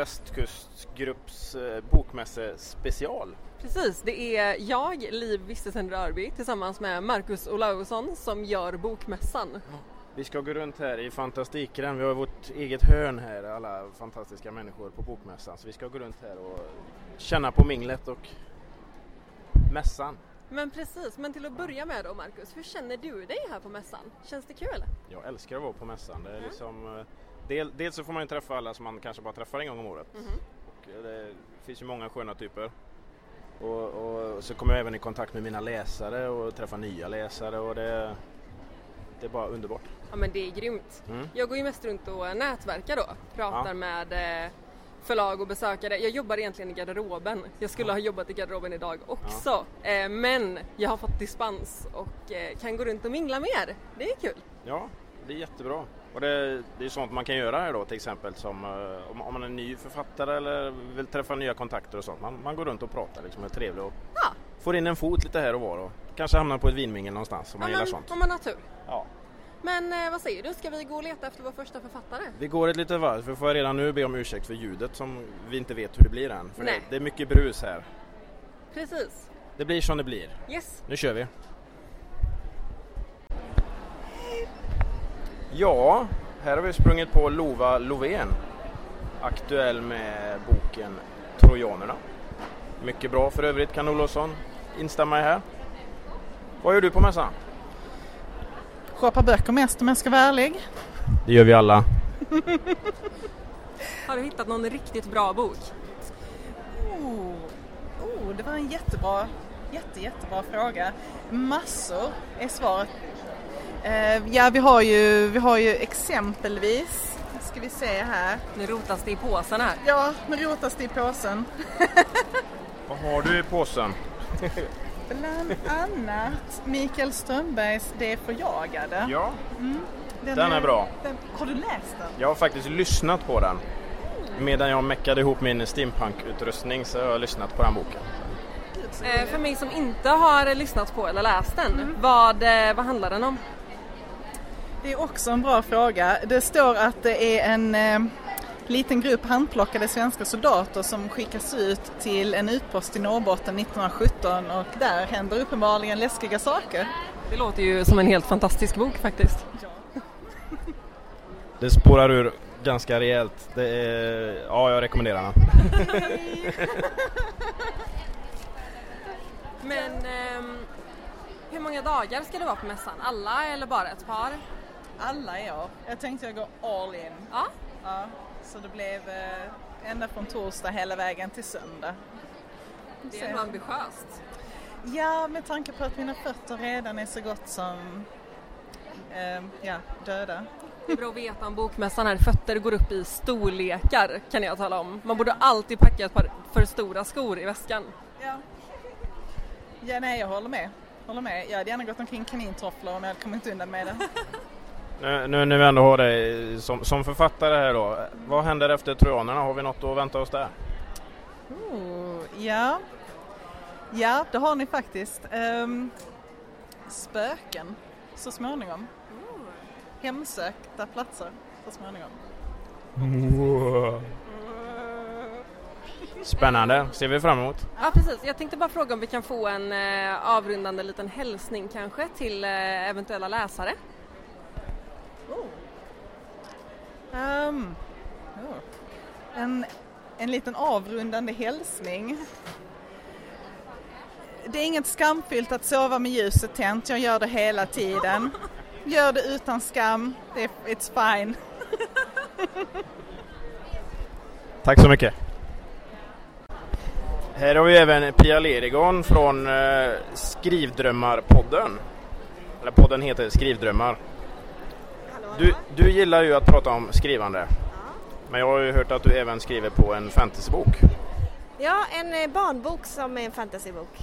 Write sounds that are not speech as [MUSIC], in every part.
västkustgrupps eh, bokmässe special. Precis, det är jag, Liv Vistesen Rörby tillsammans med Marcus Olausson som gör Bokmässan. Vi ska gå runt här i Fantastikren. Vi har vårt eget hörn här, alla fantastiska människor på Bokmässan. Så vi ska gå runt här och känna på minglet och mässan. Men precis, men till att börja med då Marcus, hur känner du dig här på mässan? Känns det kul? Jag älskar att vara på mässan. Det är liksom, eh, del, dels så får man ju träffa alla som man kanske bara träffar en gång om året. Mhm. Och eh, det finns ju många sköna typer. Och, och så kommer jag även i kontakt med mina läsare och träffar nya läsare och det, det är bara underbart. Ja men det är grymt. Mm. Jag går ju mest runt och nätverkar då, pratar Ja. med eh, förlag och besökare. Jag jobbar egentligen i garderoben. Jag skulle ha jobbat i garderoben idag också. Eh, men jag har fått dispens och eh, kan gå runt och mingla mer. Det är kul. Ja, det är jättebra. Och det, det är sånt man kan göra här då till exempel som eh, om, om man är ny författare eller vill träffa nya kontakter och sånt. Man, man går runt och pratar liksom, är trevlig och Ja, får in en fot lite här och var och kanske hamnar på ett vinmingel någonstans om man ja gillar men, sånt. om man har tur. Ja. Men eh, vad säger du, ska vi gå och leta efter vår första författare? Vi går ett litet varv, för får jag redan nu be om ursäkt för ljudet som vi inte vet hur det blir än. För det, Nej. det är mycket brus här. Precis. Det blir som det blir. Yes. Nu kör vi! Ja, här har vi sprungit på Lova Lovén. Aktuell med boken Trojanerna. Mycket bra för övrigt kan Olofsson instämma i här. Vad gör du på mässan? Shoppar böcker mest om jag ska vara ärlig. Det gör vi alla. [LAUGHS] Har du hittat någon riktigt bra bok? Oh, oh, det var en jättebra, jätte, jättebra fråga. Massor är svaret. Eh, ja, vi har ju, vi har ju exempelvis, ska vi se här. Nu rotas det i påsen här. Ja, nu rotas det i påsen. [LAUGHS] Vad har du i påsen? Bland annat Mikael Strömbergs Det förjagade. Ja, Den är bra. Den, har du läst den? jag har faktiskt lyssnat på den. Medan jag meckade ihop min steampunk-utrustning så har jag lyssnat på den boken. Eh, för mig som inte har lyssnat på eller läst den, Mm. vad, eh, vad handlar den om? Det är också en bra fråga. Det står att det är en eh, liten grupp handplockade svenska soldater som skickas ut till en utpost i Norrbotten 1917 och där händer uppenbarligen läskiga saker. Det låter ju som en helt fantastisk bok faktiskt. Det spårar ur ganska rejält. Det är... Ja, jag rekommenderar den. [LAUGHS] Men ehm, hur många dagar ska det vara på mässan? Alla eller bara ett par? Alla är jag. Jag tänkte jag går all in. Ja, Ja, så det blev eh, ända från torsdag hela vägen till söndag. det är nog ambitiöst. Ja, med tanke på att mina fötter redan är så gott som eh, ja, döda. Det är bra att veta om bokmässan här. Fötter går upp i storlekar kan jag tala om. Man borde alltid packa ett par för stora skor i väskan. Ja. Ja, nej, jag håller med. Håller med. Jag hade gärna gått omkring i kanintofflor om jag hade kommit undan med det. [LAUGHS] Nu, nu när vi ändå har dig som, som författare här då. Vad händer efter Trojanerna? Har vi något att vänta oss där? Oh, ja. ja, det har ni faktiskt. Um, spöken så småningom. Hemsökta platser så småningom. Spännande, ser vi fram emot. Ja precis, jag tänkte bara fråga om vi kan få en eh, avrundande liten hälsning kanske till eh, eventuella läsare. Um, oh. en, en liten avrundande hälsning. Det är inget skamfyllt att sova med ljuset tänt, jag gör det hela tiden. Gör det utan skam, it's fine. [LAUGHS] Tack så mycket. Här har vi även Pia Lerigon från eh, Skrivdrömmarpodden Eller podden heter Skrivdrömmar. Du, du gillar ju att prata om skrivande. Men jag har ju hört att du även skriver på en fantasybok. Ja, en eh, barnbok som är en fantasybok.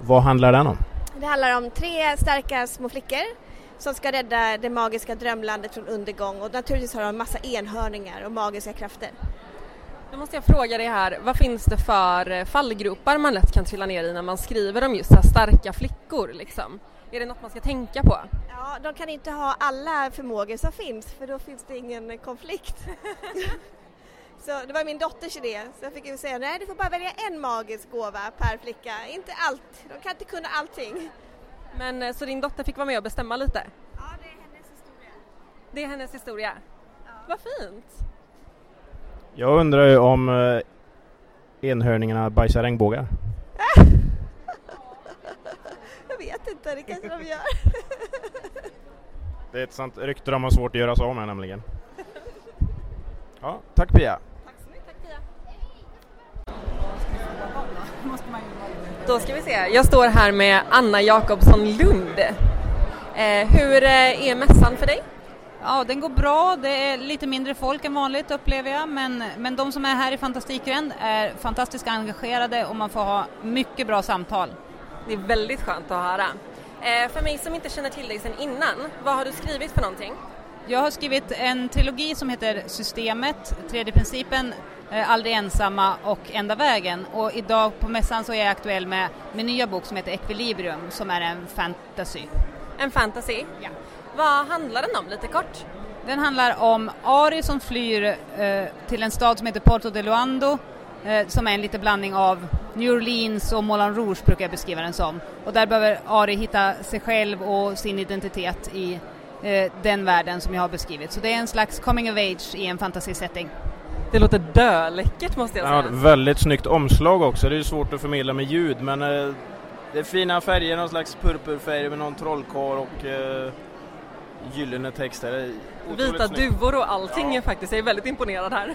Vad handlar den om? Det handlar om tre starka små flickor som ska rädda det magiska drömlandet från undergång och naturligtvis har de massa enhörningar och magiska krafter. Nu måste jag fråga dig här, vad finns det för eh, fallgropar man lätt kan trilla ner i när man skriver om just så här starka flickor liksom? Är det något man ska tänka på? Ja, de kan inte ha alla förmågor som finns för då finns det ingen konflikt. [LAUGHS] så det var min dotters idé så jag fick ju säga nej du får bara välja en magisk gåva per flicka, inte allt. De kan inte kunna allting. Men eh, så din dotter fick vara med och bestämma lite? Ja, det är hennes historia. Det är hennes historia? Ja. Vad fint! Jag undrar ju om eh, enhörningarna bajsar regnbågar. [LAUGHS] Inte, det kanske de gör. [LAUGHS] Det är ett sånt rykte de har svårt att göra sig av med nämligen. [LAUGHS] Ja, tack Pia! Tack så mycket, tack Pia! Då ska vi se, jag står här med Anna Jakobsson Lund. Eh, hur eh, är mässan för dig? Ja, den går bra. Det är lite mindre folk än vanligt upplever jag, men, men de som är här i Fantastikgränd är fantastiskt engagerade och man får ha mycket bra samtal. Det är väldigt skönt att höra. Eh, för mig som inte känner till dig sedan innan, vad har du skrivit för någonting? Jag har skrivit en trilogi som heter Systemet, Tredje principen, eh, Aldrig ensamma och Enda vägen och idag på mässan så är jag aktuell med min nya bok som heter Equilibrium som är en fantasy. En fantasy? Ja. Vad handlar den om lite kort? Den handlar om Ari som flyr eh, till en stad som heter Porto de Luando eh, som är en liten blandning av New Orleans och Moulin Rouge brukar jag beskriva den som. Och där behöver Ari hitta sig själv och sin identitet i eh, den världen som jag har beskrivit. Så det är en slags coming of age i en fantasy-setting. Det låter döläckert måste jag säga. ett väldigt snyggt omslag också. Det är svårt att förmedla med ljud men eh, det är fina färger, någon slags purpurfärg med någon trollkarl och eh, gyllene texter. Vita snyggt. duvor och allting Ja. är faktiskt, jag är väldigt imponerad här.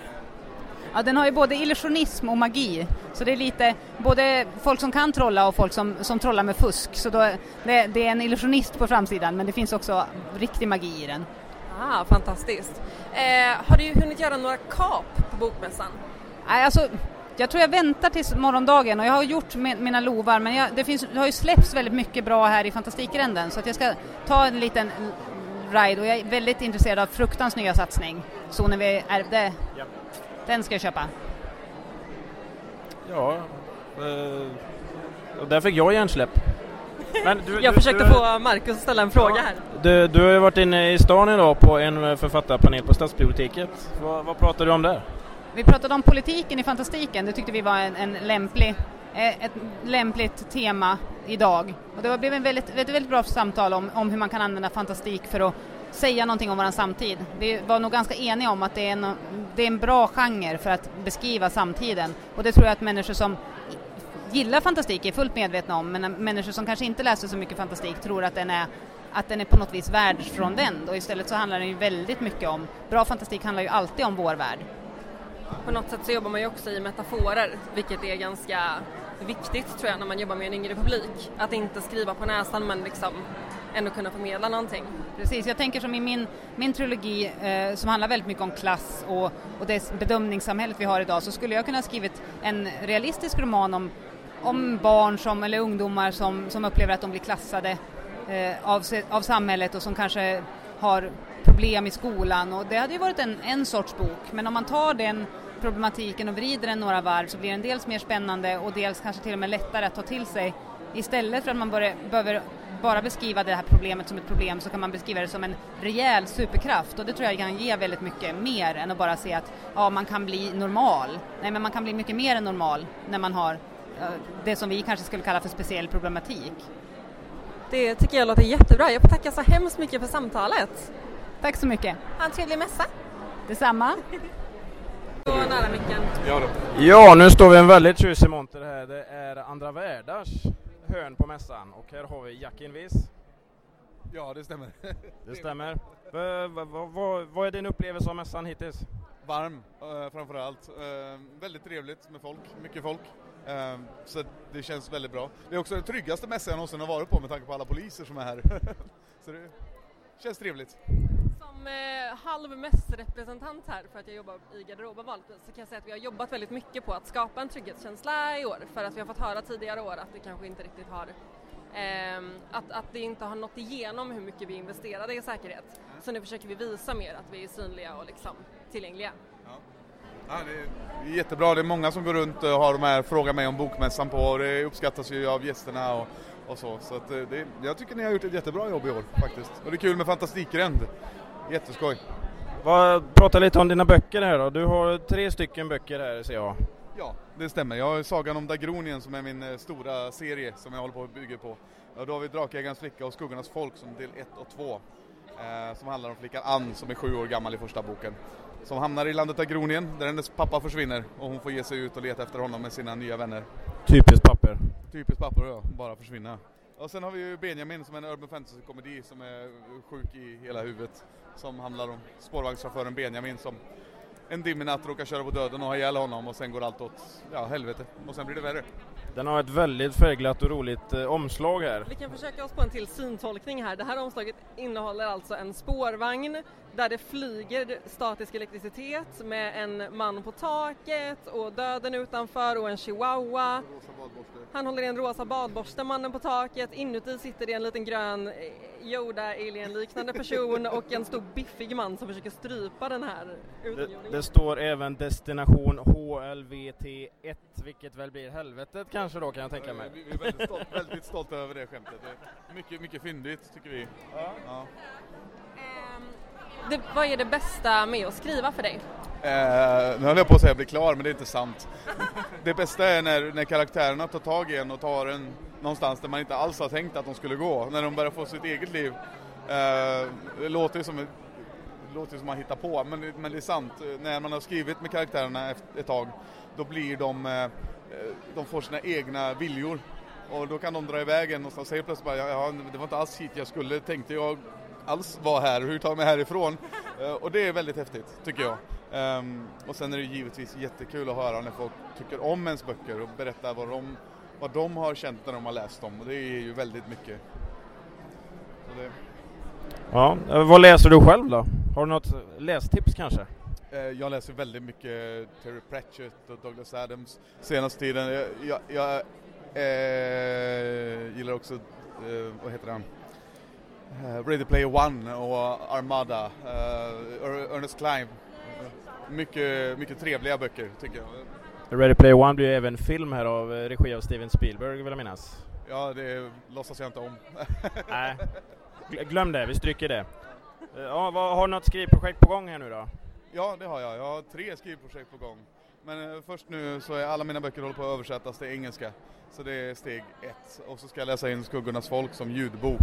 Ja, den har ju både illusionism och magi, så det är lite både folk som kan trolla och folk som, som trollar med fusk. Så då, det, det är en illusionist på framsidan men det finns också riktig magi i den. Ah, fantastiskt. Eh, har du hunnit göra några kap på Bokmässan? Nej, alltså, jag tror jag väntar tills morgondagen och jag har gjort min, mina lovar men jag, det, finns, det har ju släppts väldigt mycket bra här i Fantastikgränden så att jag ska ta en liten ride och jag är väldigt intresserad av Fruktans nya satsning. Så när vi ärvde, Ja. Den ska jag köpa. Ja, eh, och där fick jag hjärnsläpp. Men du, Jag du, försökte du, få Marcus att ställa en fråga här. Du, du har ju varit inne i stan idag på en författarpanel på Stadsbiblioteket. Vad, vad pratar du om där? Vi pratade om politiken i fantastiken, det tyckte vi var en, en lämplig, eh, ett lämpligt tema idag. Och det blev en väldigt, ett väldigt bra samtal om, om hur man kan använda fantastik för att säga någonting om våran samtid. Vi var nog ganska eniga om att det är, en, det är en bra genre för att beskriva samtiden. Och det tror jag att människor som gillar fantastik är fullt medvetna om, men människor som kanske inte läser så mycket fantastik tror att den är att den är på något vis världsfrånvänd och istället så handlar den ju väldigt mycket om, bra fantastik handlar ju alltid om vår värld. På något sätt så jobbar man ju också i metaforer, vilket är ganska viktigt tror jag när man jobbar med en yngre publik. Att inte skriva på näsan men liksom ändå kunna förmedla någonting. Precis, jag tänker som i min, min trilogi eh, som handlar väldigt mycket om klass och, och det bedömningssamhället vi har idag så skulle jag kunna ha skrivit en realistisk roman om, om barn som, eller ungdomar som, som upplever att de blir klassade eh, av, av samhället och som kanske har problem i skolan. Och det hade ju varit en, en sorts bok. Men om man tar den problematiken och vrider den några varv så blir den dels mer spännande och dels kanske till och med lättare att ta till sig. Istället för att man börjar, behöver bara beskriva det här problemet som ett problem så kan man beskriva det som en rejäl superkraft och det tror jag kan ge väldigt mycket mer än att bara se att ja, man kan bli normal. Nej, men man kan bli mycket mer än normal när man har eh, det som vi kanske skulle kalla för speciell problematik. Det tycker jag låter jättebra. Jag får tacka så hemskt mycket för samtalet. Tack så mycket. Ha en trevlig mässa. Detsamma. [LAUGHS] Ja, nu står vi i en väldigt tjusig monter här. Det är Andra Världars hörn på mässan och här har vi Jack Invis. Ja, det stämmer. [LAUGHS] Det stämmer. Va- va- va- vad- vad är din upplevelse av mässan hittills? Varm eh, framför allt. Eh, väldigt trevligt med folk, mycket folk. Eh, så det känns väldigt bra. Det är också den tryggaste mässan jag någonsin har varit på med tanke på alla poliser som är här. [LAUGHS] så det känns trevligt. Som eh, halv mässrepresentant här för att jag jobbar i garderoben vanligtvis så kan jag säga att vi har jobbat väldigt mycket på att skapa en trygghetskänsla i år för att vi har fått höra tidigare år att det kanske inte riktigt har eh, att, att det inte har nått igenom hur mycket vi investerade i säkerhet. Så nu försöker vi visa mer att vi är synliga och liksom tillgängliga. Ja, det är jättebra, det är många som går runt och har de här frågar mig om bokmässan på och det uppskattas ju av gästerna och, och så. Så att eh, det, jag tycker ni har gjort ett jättebra jobb i år faktiskt. Och det är kul med Fantastikgränd. Jätteskoj. Prata lite om dina böcker här då. Du har tre stycken böcker här ser jag. Ja, det stämmer. Jag har Sagan om Dagronien som är min eh, stora serie som jag håller på att bygga på. Och då har vi Drakjägarens flicka och Skuggornas folk som del 1 och 2. Eh, som handlar om flickan Ann som är sju år gammal i första boken. Som hamnar i landet Dagronien där hennes pappa försvinner och hon får ge sig ut och leta efter honom med sina nya vänner. Typiskt papper. Typiskt pappor ja, bara försvinna. Och sen har vi ju Benjamin som är en urban fantasy-komedi som är sjuk i hela huvudet. Som handlar om spårvagnschauffören Benjamin som en dimmig natt råkar köra på döden och ha ihjäl honom och sen går allt åt ja, helvete. Och sen blir det värre. Den har ett väldigt färgglatt och roligt eh, omslag här. Vi kan försöka oss på en till syntolkning här. Det här omslaget innehåller alltså en spårvagn där det flyger statisk elektricitet med en man på taket och döden utanför och en chihuahua. Han håller i en rosa badborste, mannen på taket. Inuti sitter det en liten grön eh, Yoda-alien-liknande person och en stor biffig man som försöker strypa den här Det, det står även destination HLVT1 vilket väl blir helvetet kanske då kan jag tänka mig. Vi vi är väldigt, stolt, väldigt stolta över det skämtet. Mycket, mycket fyndigt tycker vi. Ja. Ehm, det, vad är det bästa med att skriva för dig? Eh, nu höll jag på att säga bli klar, men det är inte sant. Det bästa är när, när karaktärerna tar tag i en och tar en någonstans där man inte alls har tänkt att de skulle gå. När de börjar få sitt eget liv. Eh, det låter ju som, ett- det låter som man hittar på, men, det- men det är sant. När man har skrivit med karaktärerna ett, ett tag, då blir de, eh, eh, de får sina egna viljor. Och då kan de dra iväg en och så säger plötsligt bara, ja, det var inte alls hit jag skulle, tänkte jag alls vara här, hur tar jag mig härifrån? Eh, och det är väldigt häftigt, tycker jag. Ehm, och sen är det givetvis jättekul att höra när folk tycker om ens böcker och berättar vad de, vad de har känt när de har läst dem och det är ju väldigt mycket. Det, Ja, eh, vad läser du själv då? Har du något lästips kanske? eh, jag läser väldigt mycket Terry Pratchett och Douglas Adams senaste tiden. Jag, jag, jag eh, gillar också, eh, vad heter han? Eh, Ready Player One och Armada, eh, Er- Ernest Cline. Mycket, mycket trevliga böcker tycker jag. Ready Player One blir ju även film här av eh, regi av Steven Spielberg vill jag minnas. Ja, det låtsas jag inte om. [LAUGHS] Nej, Gl- glöm det, vi stryker det. Ja, vad, har du något skrivprojekt på gång här nu då? Ja, det har jag. Jag har tre skrivprojekt på gång. Men först nu så är alla mina böcker håller på att översättas till engelska. Så det är steg ett. Och så ska jag läsa in Skuggornas folk som ljudbok.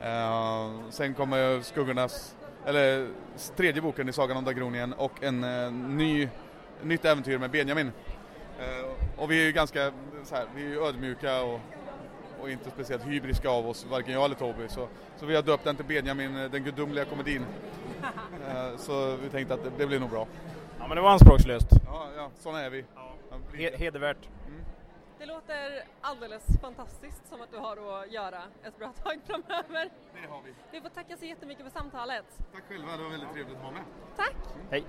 Eh, sen kommer Skuggornas, eller tredje boken i Sagan om Dagronien och en eh, ny, nytt äventyr med Benjamin. Eh, och vi är ju ganska så här, vi är ju ödmjuka och, och inte speciellt hybriska av oss, varken jag eller Toby. Så, så vi har döpt den till Benjamin, den gudomliga komedin. Så vi tänkte att det, det blir nog bra. Ja men det var anspråkslöst. Ja, ja sådana är vi. Ja, He- hedervärt. Det låter alldeles fantastiskt som att du har att göra ett bra tag framöver. Det har vi. Vi får tacka så jättemycket för samtalet. Tack själva, det var väldigt trevligt att vara med. Tack! Hej.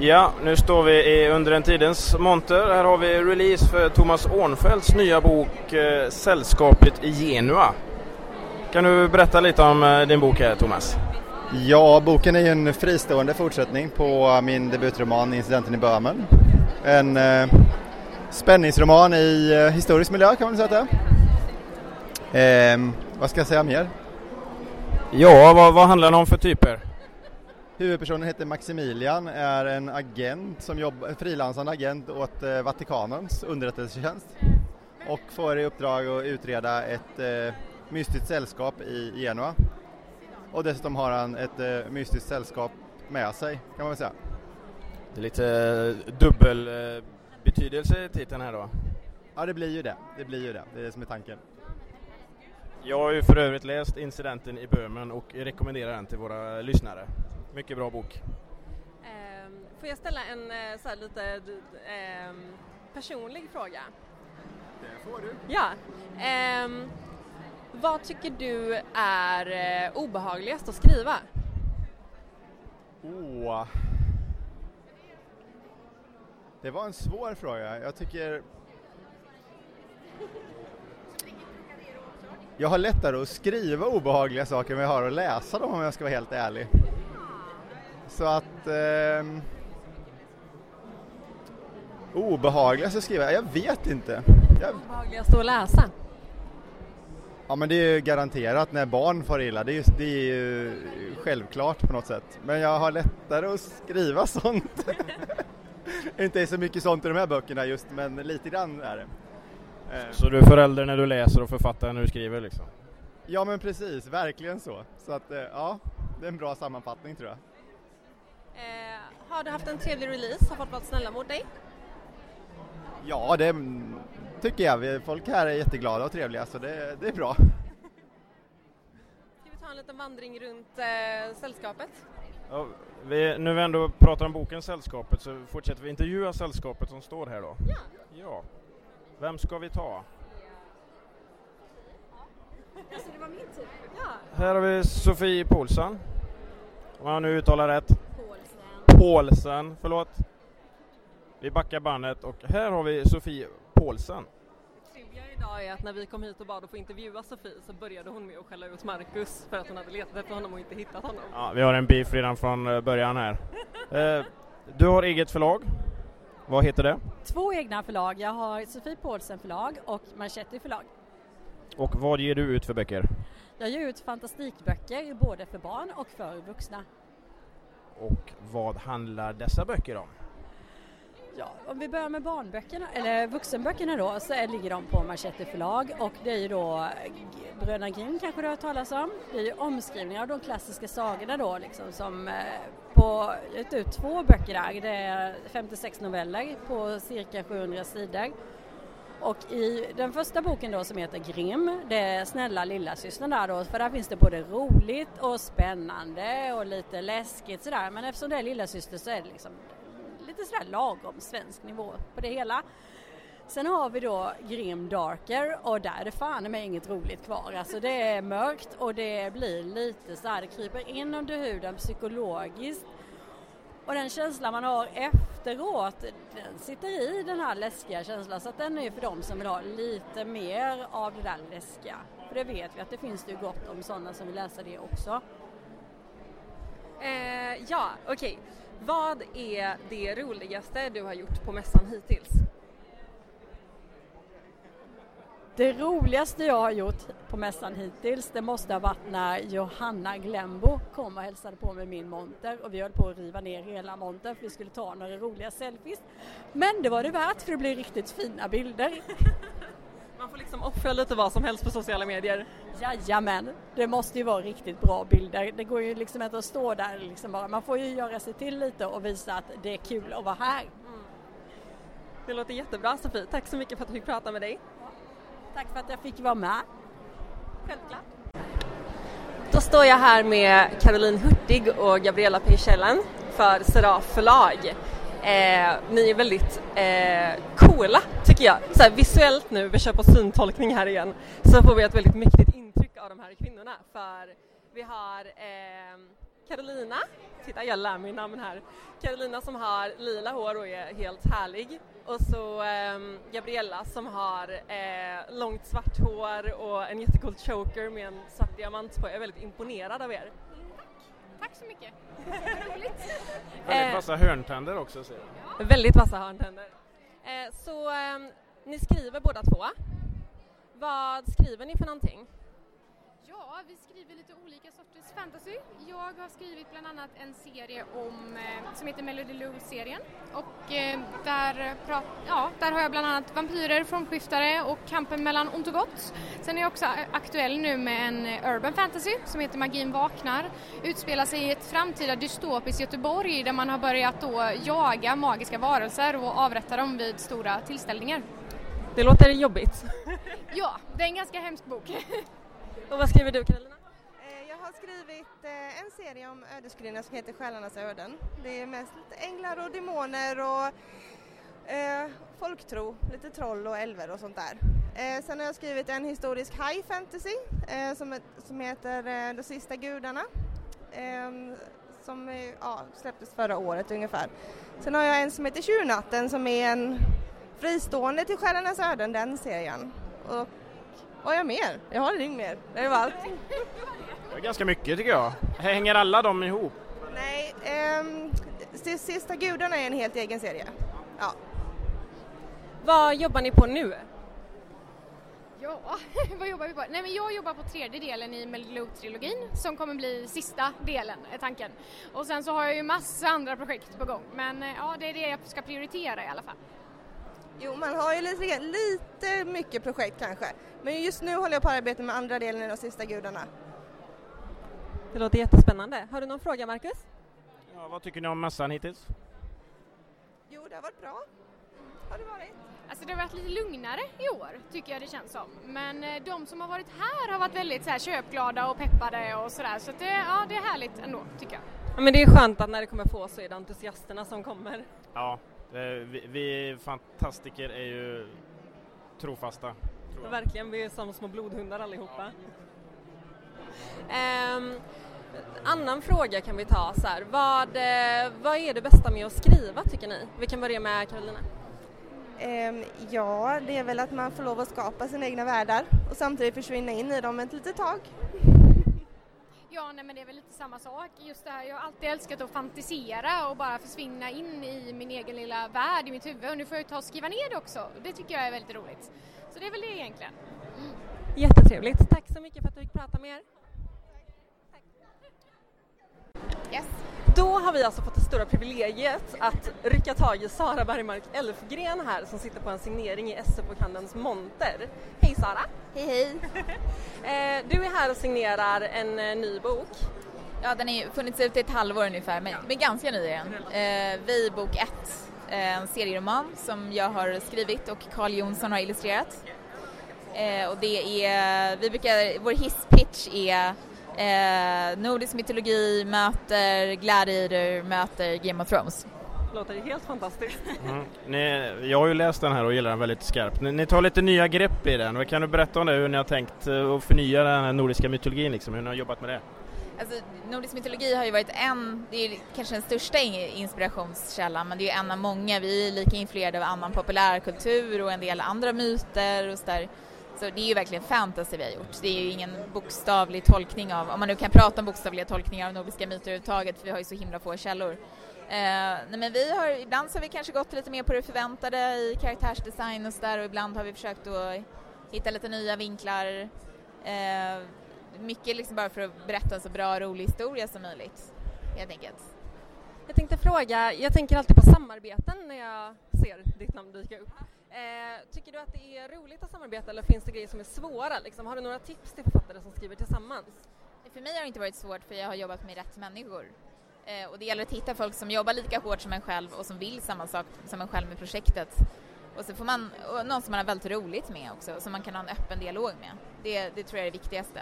Ja, nu står vi i under en tidens monter. Här har vi release för Thomas Ornfeldts nya bok eh, Sällskapet i Genua. Kan du berätta lite om eh, din bok här Thomas? Ja, boken är ju en fristående fortsättning på min debutroman Incidenten i Böhmen. En eh, spänningsroman i eh, historisk miljö kan man säga att det är. Ehm, vad ska jag säga mer? Ja, vad, vad handlar den om för typer? Huvudpersonen heter Maximilian, är en agent som jobbar, en frilansande agent åt eh, Vatikanens underrättelsetjänst och får i uppdrag att utreda ett eh, mystiskt sällskap i Genua. Och dessutom har han ett eh, mystiskt sällskap med sig kan man väl säga. Det är lite eh, dubbel eh, betydelse i titeln här då. Ja det blir ju det, det blir ju det, det är det som är tanken. Jag har ju för övrigt läst Incidenten i Böhmen och rekommenderar den till våra lyssnare. Mycket bra bok. Ehm, får jag ställa en eh, så här lite ehm, personlig fråga? Det får du. Ja. Ehm, Vad tycker du är eh, obehagligast att skriva? Åh. Det var en svår fråga. Jag tycker... Jag har lättare att skriva obehagliga saker än jag har att läsa dem om jag ska vara helt ärlig. Så att... ehm, obehagligast att skriva? Jag vet inte. Jag, Obehagligast att läsa? ja men det är ju garanterat när barn far illa, det är, ju, det är ju självklart på något sätt. Men jag har lättare att skriva [LAUGHS] sånt. [LAUGHS] inte så mycket sånt i de här böckerna just, men lite grann är det. Eh, Så du är förälder när du läser och författare när du skriver liksom? Ja men precis, verkligen så. Så att eh, ja, det är en bra sammanfattning tror jag. Eh, har du haft en trevlig release? Har folk varit snälla mot dig? Ja, det tycker jag. Vi- Folk här är jätteglada och trevliga så det, det är bra. Ska vi ta en liten vandring runt eh, sällskapet? Ja, vi, nu vi ändå pratar om boken Sällskapet så fortsätter vi intervjua Sällskapet som står här då. Ja. Ja. Vem ska vi ta? Alltså det var min tur. Ja. Här har vi Sofie Paulsen. Om jag nu uttalar rätt. Paulsen. Paulsen, förlåt. Vi backar bandet och här har vi Sofie Paulsen. Är att när vi kom hit och bad att få intervjua Sofie så började hon med att skälla ut Marcus för att hon hade letat efter honom och inte hittat honom. Ja, vi har en beef redan från eh, början här. Eh, du har eget förlag. Vad heter det? Två egna förlag. Jag har Sofie Paulsen förlag och Manchetti förlag. Och vad ger du ut för böcker? Jag ger ut fantastikböcker både för barn och för vuxna. Och vad handlar dessa böcker om? Ja, om vi börjar med barnböckerna, eller vuxenböckerna då, så är, ligger de på Manchetti förlag och det är ju då eh, Bröderna Grimm kanske du har hört talas om. Det är ju omskrivningar av de klassiska sagorna då liksom som eh, på, jag har gett ut två böcker där, det är 56 noveller på cirka 700 sidor. Och i den första boken då som heter Grimm, det är snälla lilla systern där då, för där finns det både roligt och spännande och lite läskigt sådär, men eftersom det är lilla syster så är det liksom lite sådär lagom svensk nivå på det hela. Sen har vi då Grim Darker och där är det fan med inget roligt kvar. Alltså det är mörkt och det blir lite så här, det kryper in under huden psykologiskt. Och den känslan man har efteråt, den sitter i den här läskiga känslan så att den är ju för dem som vill ha lite mer av det där läskiga. För det vet vi att det finns det ju gott om sådana som vill läsa det också. Eh, ja, okej. Vad är det roligaste du har gjort på mässan hittills? Det roligaste jag har gjort på mässan hittills det måste ha varit när Johanna Glembo kom och hälsade på med min monter och vi höll på att riva ner hela montern för vi skulle ta några roliga selfies. Men det var det värt för det blev riktigt fina bilder. [LAUGHS] Man får liksom offra lite vad som helst på sociala medier. Jajamän, det måste ju vara riktigt bra bilder. Det går ju liksom inte att stå där liksom bara. Man får ju göra sig till lite och visa att det är kul att vara här. Det låter jättebra Sofie, tack så mycket för att jag fick prata med dig. Tack för att jag fick vara med. Självklart. Då står jag här med Caroline Hurtig och Gabriella Pejkällen för Seraf förlag. Eh, ni är väldigt eh, coola tycker jag. Så här, visuellt nu, vi kör på syntolkning här igen, så får vi ett väldigt mäktigt intryck av de här kvinnorna. För vi har eh, Carolina, titta jag lär mig namn här. Carolina som har lila hår och är helt härlig. Och så eh, Gabriella som har eh, långt svart hår och en jättecool choker med en svart diamant på. Jag är väldigt imponerad av er. Tack så mycket. Roligt. Väldigt vassa hörntänder också ser jag. Väldigt vassa hörntänder. Eh, så ehm, ni skriver båda två. Vad skriver ni för någonting? Ja, vi skriver lite olika sorters fantasy. Jag har skrivit bland annat en serie om, eh, som heter Melody Lou-serien. Och eh, där, ja, där har jag bland annat vampyrer, formskiftare och kampen mellan ont och gott. Sen är jag också aktuell nu med en eh, urban fantasy som heter Magin vaknar. Utspelar sig i ett framtida dystopiskt Göteborg där man har börjat då jaga magiska varelser och avrätta dem vid stora tillställningar. Det låter jobbigt. Ja, det är en ganska hemsk bok. [LAUGHS] Och vad skriver du Karolina? Eh, jag har skrivit eh, en serie om ödesgudinnan som heter Själarnas öden. Det är mest änglar och demoner och eh, folktro, lite troll och älver och sånt där. Eh, sen har jag skrivit en historisk high fantasy eh, som, som heter eh, De sista gudarna. Ehm, eh, som ja, släpptes förra året ungefär. Sen har jag en som heter Tjurnatten som är en fristående till Själarnas öden, den serien. Och vad har jag mer? Jag har inget mer, det var allt. Det är ganska mycket tycker jag. Hänger alla de ihop? Nej, ehm, Sista gudarna är en helt egen serie. Ja. Vad jobbar ni på nu? Ja, [LAUGHS] vad jobbar vi på? Nej men jag jobbar på tredje delen i Melody som kommer bli sista delen, är tanken. Och sen så har jag ju massa andra projekt på gång, men eh, ja, det är det jag ska prioritera i alla fall. Jo, man har ju lite, lite mycket projekt kanske, men just nu håller jag på att arbeta med andra delen av Sista gudarna. Det låter jättespännande. Har du någon fråga, Marcus? Ja, vad tycker ni om mässan hittills? Jo, det har varit bra. Har det varit? Alltså det har varit lite lugnare i år tycker jag det känns som. Men eh, de som har varit här har varit väldigt så här, köpglada och peppade och sådär så det, ja, det är härligt ändå tycker jag. Ja, men det är skönt att när det kommer få så är det entusiasterna som kommer. Ja, vi, vi fantastiker är ju trofasta. Verkligen, vi är som små blodhundar allihopa. Um, annan fråga kan vi ta så här. Vad, eh, vad är det bästa med att skriva tycker ni? Vi kan börja med Karolina. Um, ja, det är väl att man får lov att skapa sina egna världar och samtidigt försvinna in i dem ett litet tag. Ja, nej men det är väl lite samma sak. Just det här, jag har alltid älskat att fantisera och bara försvinna in i min egen lilla värld i mitt huvud och nu får jag ta och skriva ner det också. Det tycker jag är väldigt roligt. Så det är väl det egentligen. Mm. Jättetrevligt. Tack så mycket för att du fick prata med er. Yes. Då har vi alltså fått det stora privilegiet att rycka tag i Sara Bergmark Elfgren här som sitter på en signering i SF-bokhandelns monter. Hej Sara! Hej hej! [LAUGHS] Eh, du är här och signerar en eh, ny bok. Ja, den har funnits ute i ett halvår ungefär, men, men ganska ny är den. Eh, vi bok 1, en serieroman som jag har skrivit och Carl Jonsson har illustrerat. och det är, vi brukar, vår hisspitch är Eh, nordisk mytologi möter Gladiator möter Game of Thrones. Låter helt fantastiskt. [LAUGHS] Mm. Ni, jag har ju läst den här och gillar den väldigt skarpt. Ni, ni, tar lite nya grepp i den. Kan du berätta om det, hur ni har tänkt eh, att förnya den här nordiska mytologin, liksom, hur ni har jobbat med det? Alltså, nordisk mytologi har ju varit en, det är kanske den största inspirationskällan, men det är en av många. Vi är lika influerade av annan populärkultur och en del andra myter och sådär. Så det är ju verkligen fantasy vi har gjort. Det är ju ingen bokstavlig tolkning av, om man nu kan prata om bokstavliga tolkningar av nordiska myter överhuvudtaget, för vi har ju så himla få källor. Eh, nej men vi har, ibland så har vi kanske gått lite mer på det förväntade i karaktärsdesign och sådär och ibland har vi försökt att hitta lite nya vinklar. Eh, mycket liksom bara för att berätta en så bra och rolig historia som möjligt, helt enkelt. Jag tänkte fråga, jag tänker alltid på samarbeten när jag ser ditt namn dyka upp. Eh, tycker du att det är roligt att samarbeta eller finns det grejer som är svåra? Liksom? Har du några tips till författare som skriver tillsammans? För mig har det inte varit svårt för jag har jobbat med rätt människor. Eh, och det gäller att hitta folk som jobbar lika hårt som en själv och som vill samma sak som en själv med projektet. Och så får man, och någon som man har väldigt roligt med också, som man kan ha en öppen dialog med. Det, det tror jag är det viktigaste.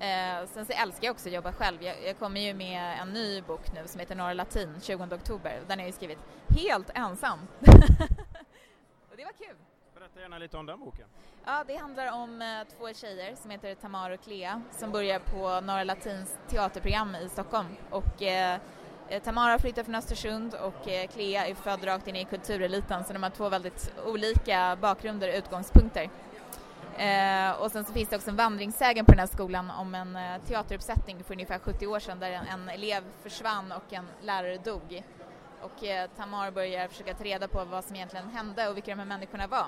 Eh, sen så älskar jag också att jobba själv. Jag, jag kommer ju med en ny bok nu som heter Norra Latin, 20 oktober. Den har jag ju skrivit helt ensam. [LAUGHS] och det var kul. Berätta gärna lite om den boken. Ja, det handlar om eh, två tjejer som heter Tamar och Clea som börjar på Norra Latins teaterprogram i Stockholm. Och eh, eh Tamara har flyttat från Östersund och eh, Clea är född rakt in i kultureliten så de har två väldigt olika bakgrunder och utgångspunkter. Eh, och sen så finns det också en vandringssägen på den här skolan om en eh, teateruppsättning för ungefär 70 år sedan där en, en elev försvann och en lärare dog. Och eh, Tamar börjar försöka ta reda på vad som egentligen hände och vilka de här människorna var.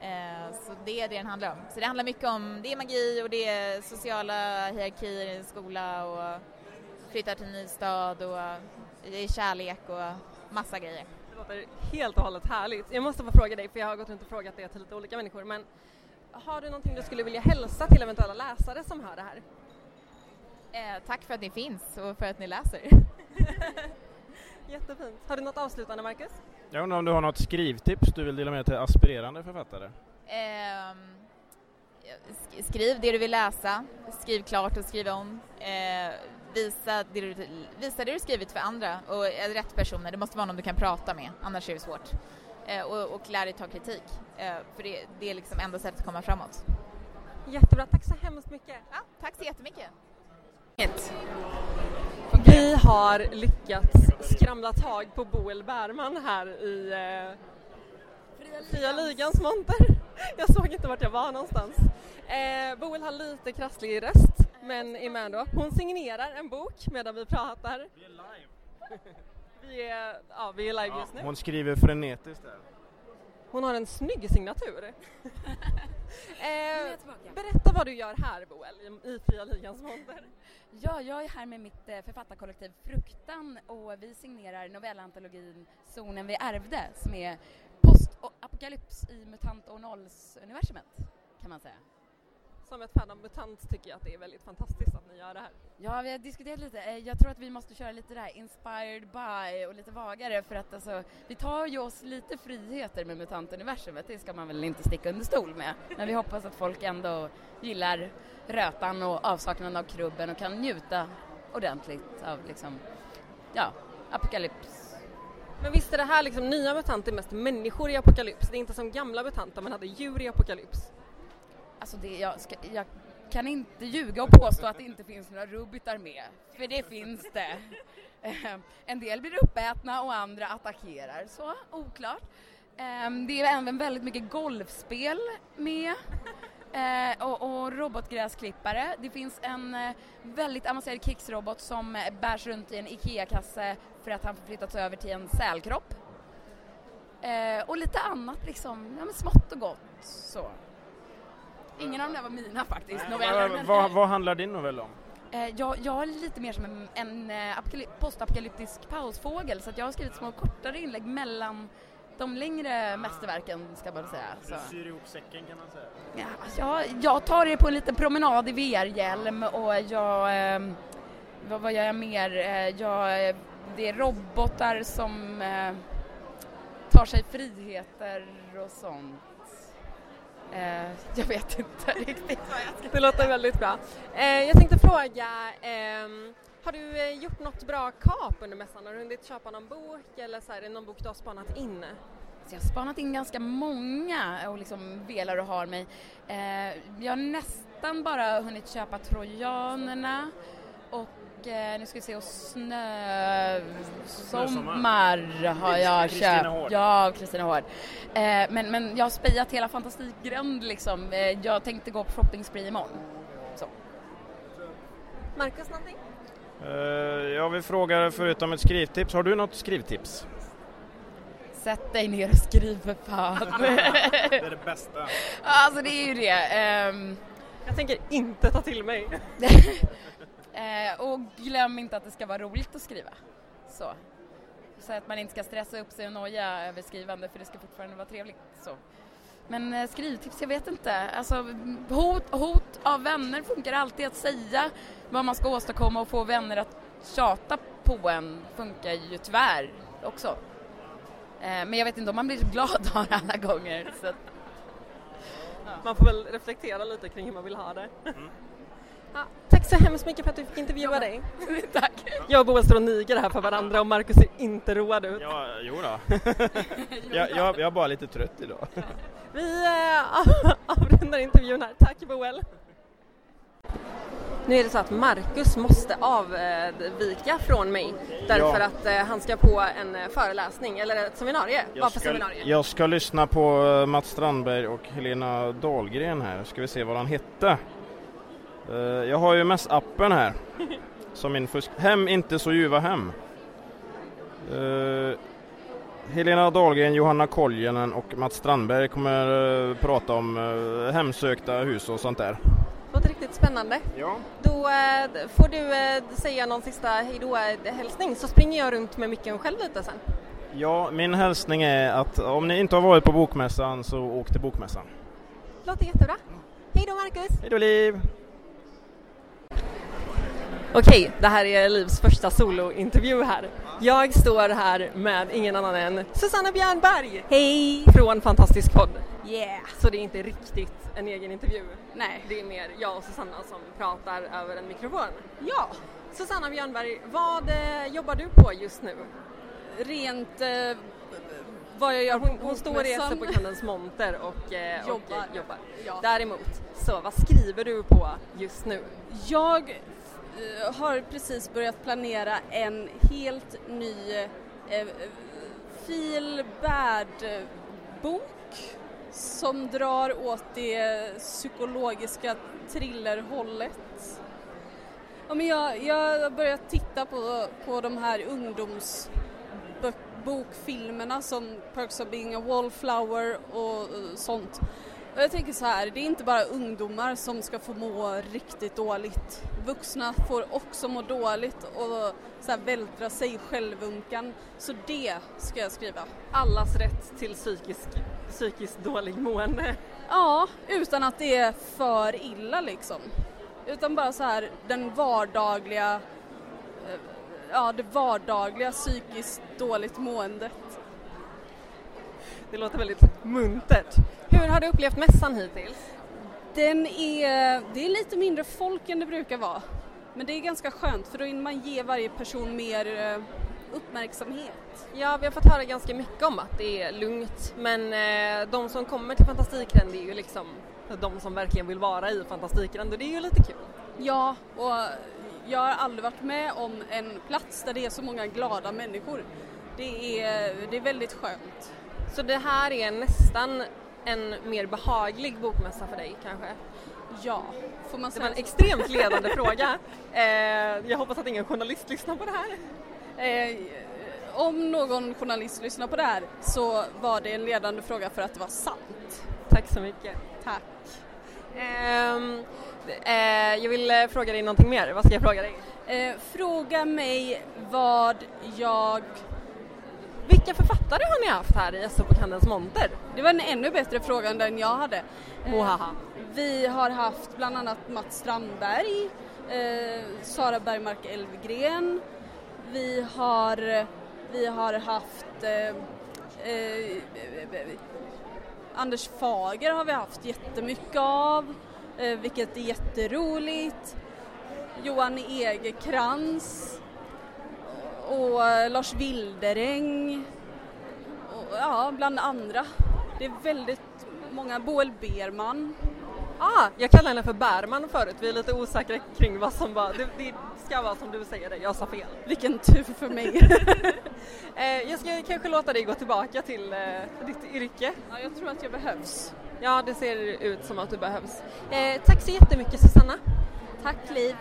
Eh, så det är det den handlar om. Så det handlar mycket om, det är magi och det är sociala hierarkier i en skola och flyttar till en ny stad och det är kärlek och massa grejer. Det låter helt och hållet härligt. Jag måste få fråga dig, för jag har gått runt och frågat det till lite olika människor, men har du någonting du skulle vilja hälsa till eventuella läsare som hör det här? Eh, tack för att ni finns och för att ni läser. [LAUGHS] Jättefint. Har du något avslutande, Marcus? Jag undrar om du har något skrivtips du vill dela med till aspirerande författare? Eh, skriv det du vill läsa, skriv klart och skriv om. Eh, visa, det du, visa det du skrivit för andra och rätt personer. Det måste vara någon du kan prata med, annars är det svårt. eh, och, och lär dig ta kritik. Eh, för det, det är liksom enda sättet att komma framåt. Jättebra, tack så hemskt mycket. Ja, tack så jättemycket. Vi har lyckats skramla tag på Boel Bärman här i eh, Fria Ligans monter. [LAUGHS] Jag såg inte vart jag var någonstans. Eh, Boel har lite krasslig röst men är med ändå. Hon signerar en bok medan vi pratar. Vi är live. Vi är, ja, vi är live just nu. Hon skriver frenetiskt där. Hon har en snygg signatur. [LAUGHS] eh, berätta vad du gör här Boel i, Fria Ligans monter. [LAUGHS] Ja, jag är här med mitt eh, författarkollektiv Fruktan och vi signerar novellantologin Zonen vi ärvde som är post och apokalyps i MUTANT och nolls-universumet kan man säga. Som ett fan av MUTANT tycker jag att det är väldigt fantastiskt att ni gör det här. Ja, vi har diskuterat lite. Eh, Jag tror att vi måste köra lite det här inspired by och lite vagare för att alltså, vi tar ju oss lite friheter med MUTANT-universumet, det ska man väl inte sticka under stol med. Men vi hoppas att folk ändå gillar rötan och avsaknaden av krubben och kan njuta ordentligt av liksom, ja, apokalyps. Men visst är det här liksom nya MUTANT är mest människor i apokalyps? Det är inte som gamla MUTANT där man hade djur i apokalyps? Alltså det, jag, ska, jag kan inte ljuga och påstå att det inte finns några rubbitar med, för det finns det. Ehm, en del blir uppätna och andra attackerar, så oklart. Ehm, det är även väldigt mycket golfspel med eh, och, och robotgräsklippare. Det finns en eh, väldigt avancerad krigsrobot som eh, bärs runt i en IKEA-kasse för att han förflyttats över till en sälkropp. Och lite annat liksom, ja, men smått och gott så. Ingen av de där var mina faktiskt, noveller. Vad, men, vad, eh, vad handlar din novell om? Eh, jag, jag är lite mer som en, en eh, apokaly- postapokalyptisk pausfågel så att jag har skrivit små kortare inlägg mellan de längre mästerverken ska man säga. Så. Du syr ihop säcken kan man säga. Ja, jag, jag tar det på en liten promenad i VR-hjälm och jag... Eh, vad, vad gör jag mer? Jag, det är robotar som tar sig friheter och sånt. Eh, jag vet inte [LAUGHS] riktigt Det låter väldigt bra. Eh, jag tänkte fråga, ehm, har du eh, gjort något bra kap under mässan? Har du hunnit köpa någon bok eller så här, är det någon bok du har spanat in? Så jag har spanat in ganska många och liksom velar och har mig. Eh, jag har nästan bara hunnit köpa Trojanerna och eh, nu ska vi se, och Snö... Sommar har jag Kristina köpt. Hård. Ja, Kristina Hård. Eh, men, men jag har spejat hela Fantastikgränd liksom. Eh, jag tänkte gå på shopping spree imorgon. Så. Marcus någonting? Uh, jag vill fråga förutom ett skrivtips, har du något skrivtips? Sätt dig ner och skriv för fan. [LAUGHS] det är det [LAUGHS] bästa. Alltså det är ju det. Ehm, Jag tänker inte ta till mig. [LAUGHS] Eh, och glöm inte att det ska vara roligt att skriva. Så. Så att man inte ska stressa upp sig och noja över skrivande för det ska fortfarande vara trevligt. Så. Men eh, skrivtips, jag vet inte. Alltså, hot, hot av vänner funkar alltid. Att säga vad man ska åstadkomma och få vänner att tjata på en funkar ju tyvärr också. Eh, men jag vet inte om man blir så glad av alla gånger. Så Man får väl reflektera lite kring hur man vill ha det. Ja, tack så hemskt mycket för att du fick intervjua dig. [LAUGHS] Tack. Jag och Boel står och niger här för varandra och Marcus ser inte road ut. Ja, jo då. [LAUGHS] jag, jag, jag är bara lite trött idag. Vi äh, [LAUGHS] avrundar intervjun här. Tack Boel. Nu är det så att Marcus måste avvika från mig därför Ja. att eh, han ska på en eh, föreläsning eller ett seminarium. För ska, seminarium? jag ska lyssna på Mats Strandberg och Helena Dahlgren här. Ska vi se vad han hette. Eh, Jag har ju mest appen här. [LAUGHS] Som min fusk. Hem inte så ljuva hem. Eh, Helena Dahlgren, Johanna Koljonen och Mats Strandberg kommer eh, prata om hemsökta hus och sånt där. låter riktigt spännande. Ja. Då får du säga någon sista hejdå-hälsning så springer jag runt med micken själv lite sen. Ja, min hälsning är att om ni inte har varit på Bokmässan så åk till Bokmässan. Låter jättebra. Hej då Marcus! Hej då Liv! Okej, det här är Livs första solointervju här. Jag står här med ingen annan än Susanna Bjärnberg! Hej! Från Fantastisk podd. Yeah! Så det är inte riktigt en egen intervju. Nej. Det är mer jag och Susanna som pratar över en mikrofon. Ja! Susanna Björnberg, vad eh, jobbar du på just nu? Rent eh, vad jag gör hon, hon står i bokmässan. på Kandens monter och, eh, och Jobbar. eh, jobbar. Ja. Däremot, så vad skriver du på just nu? Jag eh, Eh, har precis börjat planera en helt ny eh, feel bad eh, bok som drar åt det psykologiska thrillerhållet. Ja, men jag, jag har börjat titta på, på de här ungdomsbokfilmerna som Perks of being a wallflower och eh, sånt. Och jag tänker så här, det är inte bara ungdomar som ska få må riktigt dåligt. Vuxna får också må dåligt och så här vältra sig i självunkan. Så det ska jag skriva. Allas rätt till psykisk, psykiskt dålig mående. Ja, utan att det är för illa liksom. Utan bara så här den vardagliga, eh, ja det vardagliga psykiskt dåligt måendet. Det låter väldigt muntert. Hur har du upplevt mässan hittills? Den är, det är lite mindre folk än det brukar vara. Men det är ganska skönt för då hinner man ge varje person mer eh, uppmärksamhet. Ja, vi har fått höra ganska mycket om att det är lugnt, men eh, de som kommer till Fantastikren det är ju liksom de som verkligen vill vara i Fantastikren och det är ju lite kul. Ja, och jag har aldrig varit med om en plats där det är så många glada människor. Det är, det är väldigt skönt. Så det här är nästan en mer behaglig bokmässa för dig kanske? Ja, får man Det säga var en extremt ledande [LAUGHS] fråga. Eh, jag hoppas att ingen journalist lyssnar på det här. Eh, om någon journalist lyssnar på det här så var det en ledande fråga för att det var sant. Tack så mycket. Tack. Ehm, eh, jag vill eh, fråga dig någonting mer. Vad ska jag fråga dig? Eh, fråga mig vad jag... Vilka författare har ni haft här i SO på Kandens monter? Det var en ännu bättre fråga än den jag hade. Eh, Mohaha. vi har haft bland annat Mats Strandberg, eh, Sara Bergmark Elvgren, vi har, vi har haft eh, eh, Anders Fager har vi haft jättemycket av, eh, vilket är jätteroligt. Johan Egerkrans och eh, Lars Wilderäng och, ja, bland andra. Det är väldigt många, Boel Berman. Ah, jag kallade henne för Bärman förut. Vi är lite osäkra kring vad som var. Det, det ska vara som du säger det. Jag sa fel. Vilken tur för mig. [LAUGHS] eh, jag ska kanske låta dig gå tillbaka till eh, ditt yrke. Ja, jag tror att jag behövs. Ja, det ser ut som att du behövs. Eh, tack så jättemycket Susanna. Tack Liv.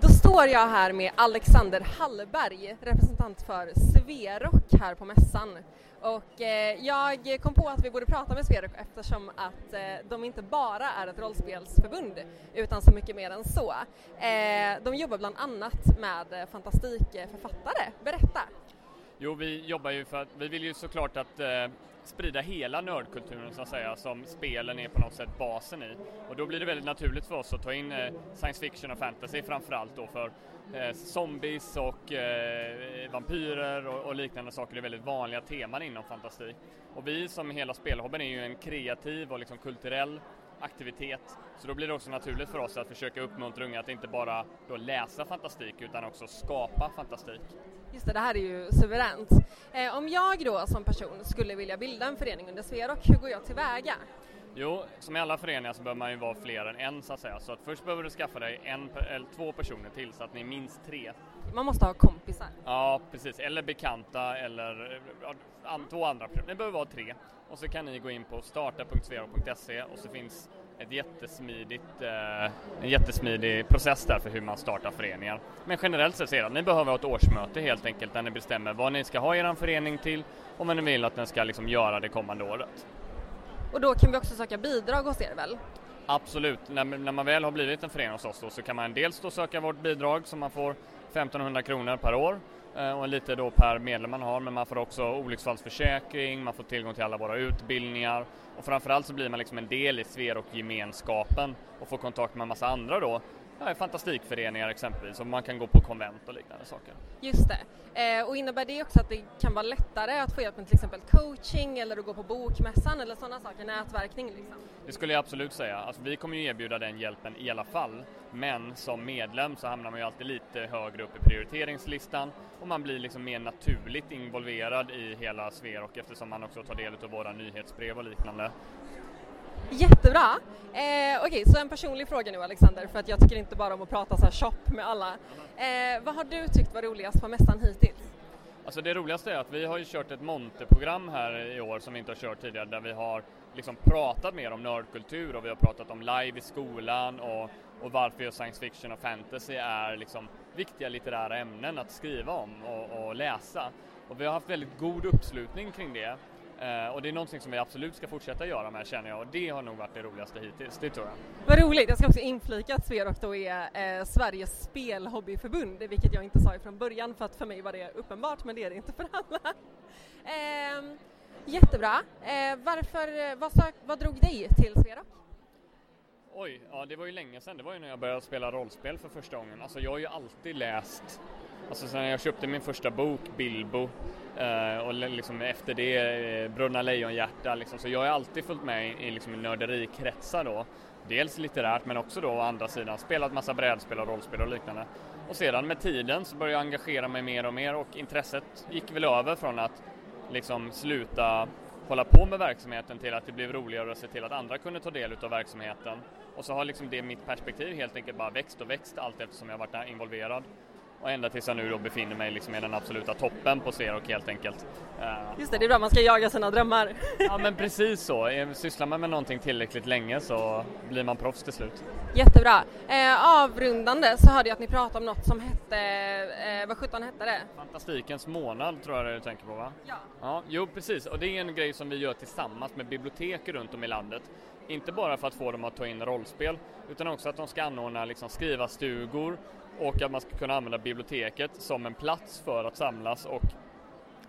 Då står jag här med Alexander Hallberg, representant för Sverok här på mässan. Och eh, jag kom på att vi borde prata med Sverok eftersom att eh, de inte bara är ett rollspelsförbund utan så mycket mer än så. Eh, de jobbar bland annat med eh, fantastikförfattare. Eh, Berätta! Jo, vi jobbar ju för att vi vill ju såklart att eh, sprida hela nördkulturen så att säga som spelen är på något sätt basen i. Och då blir det väldigt naturligt för oss att ta in eh, science fiction och fantasy framförallt då för eh, zombies och eh, vampyrer och, och liknande saker är väldigt vanliga teman inom fantastik. Och vi som hela spelhobbyn är ju en kreativ och liksom kulturell aktivitet. Så då blir det också naturligt för oss att försöka uppmuntra unga att inte bara då läsa fantastik utan också skapa fantastik. Just det, det här är ju suveränt. Eh, om jag då som person skulle vilja bilda en förening under Sverok, hur går jag tillväga? Jo, som i alla föreningar så behöver man ju vara fler än en så att säga. Så att först behöver du skaffa dig en eller två personer till så att ni är minst tre. Man måste ha kompisar. Ja, precis. Eller bekanta eller ja, två andra personer. Ni behöver vara tre. Och så kan ni gå in på starta.svero.se och så finns ett jättesmidigt, eh, en jättesmidig process där för hur man startar föreningar. Men generellt sett det att ni behöver ha ett årsmöte helt enkelt där ni bestämmer vad ni ska ha er förening till och vad ni vill att den ska liksom göra det kommande året. Och då kan vi också söka bidrag hos er väl? Absolut, när, när man väl har blivit en förening hos oss då, så kan man dels då söka vårt bidrag som man får 1500 kronor per år eh, och lite då per medlem man har men man får också olycksfallsförsäkring, man får tillgång till alla våra utbildningar och framförallt så blir man liksom en del i Sverok-gemenskapen och får kontakt med en massa andra då ja, fantastikföreningar exempelvis och man kan gå på konvent och liknande saker. Just det. Eh, och innebär det också att det kan vara lättare att få hjälp med till exempel coaching eller att gå på bokmässan eller sådana saker, nätverkning liksom? Det skulle jag absolut säga. Alltså, vi kommer ju erbjuda den hjälpen i alla fall. Men som medlem så hamnar man ju alltid lite högre upp i prioriteringslistan och man blir liksom mer naturligt involverad i hela Sverok eftersom man också tar del av våra nyhetsbrev och liknande. Jättebra! Eh, Okej, okay, så en personlig fråga nu Alexander, för att jag tycker inte bara om att prata så här shop med alla. Eh, vad har du tyckt var roligast på mässan hittills? Alltså det roligaste är att vi har ju kört ett monterprogram här i år som vi inte har kört tidigare där vi har liksom pratat mer om nördkultur och vi har pratat om live i skolan och, och varför science fiction och fantasy är liksom viktiga litterära ämnen att skriva om och, och läsa. Och vi har haft väldigt god uppslutning kring det och det är någonting som vi absolut ska fortsätta göra med känner jag och det har nog varit det roligaste hittills, det tror jag. Vad roligt, jag ska också inflika att Sverok då är eh, Sveriges spelhobbyförbund, vilket jag inte sa från början för att för mig var det uppenbart men det är det inte för alla. Eh, jättebra, eh, varför, vad, sök, vad drog dig till Sverok? Oj, ja det var ju länge sedan, det var ju när jag började spela rollspel för första gången. Alltså jag har ju alltid läst Alltså sen jag köpte min första bok, Bilbo, eh, Eh, och liksom efter det eh, Bröderna Lejonhjärta, liksom, så jag har alltid följt med i, i liksom, nörderikretsar då. Dels litterärt men också då å andra sidan spelat massa brädspel och rollspel och liknande. Och sedan med tiden så började jag engagera mig mer och mer och intresset gick väl över från att liksom sluta hålla på med verksamheten till att det blev roligare att se till att andra kunde ta del av verksamheten. Och så har liksom det mitt perspektiv helt enkelt bara växt och växt allt eftersom jag varit involverad och ända tills jag nu då befinner mig liksom i den absoluta toppen på Sverok helt enkelt. Eh, Just det, det är bra, man ska jaga sina drömmar. [LAUGHS] ja men precis så, sysslar man med någonting tillräckligt länge så blir man proffs till slut. Jättebra. Eh, avrundande så hörde jag att ni pratade om något som hette, eh, vad sjutton hette det? Fantastikens månad tror jag det du tänker på va? Ja. ja. Jo precis, och det är en grej som vi gör tillsammans med bibliotek runt om i landet. Inte bara för att få dem att ta in rollspel utan också att de ska anordna liksom skriva stugor och att man ska kunna använda biblioteket som en plats för att samlas och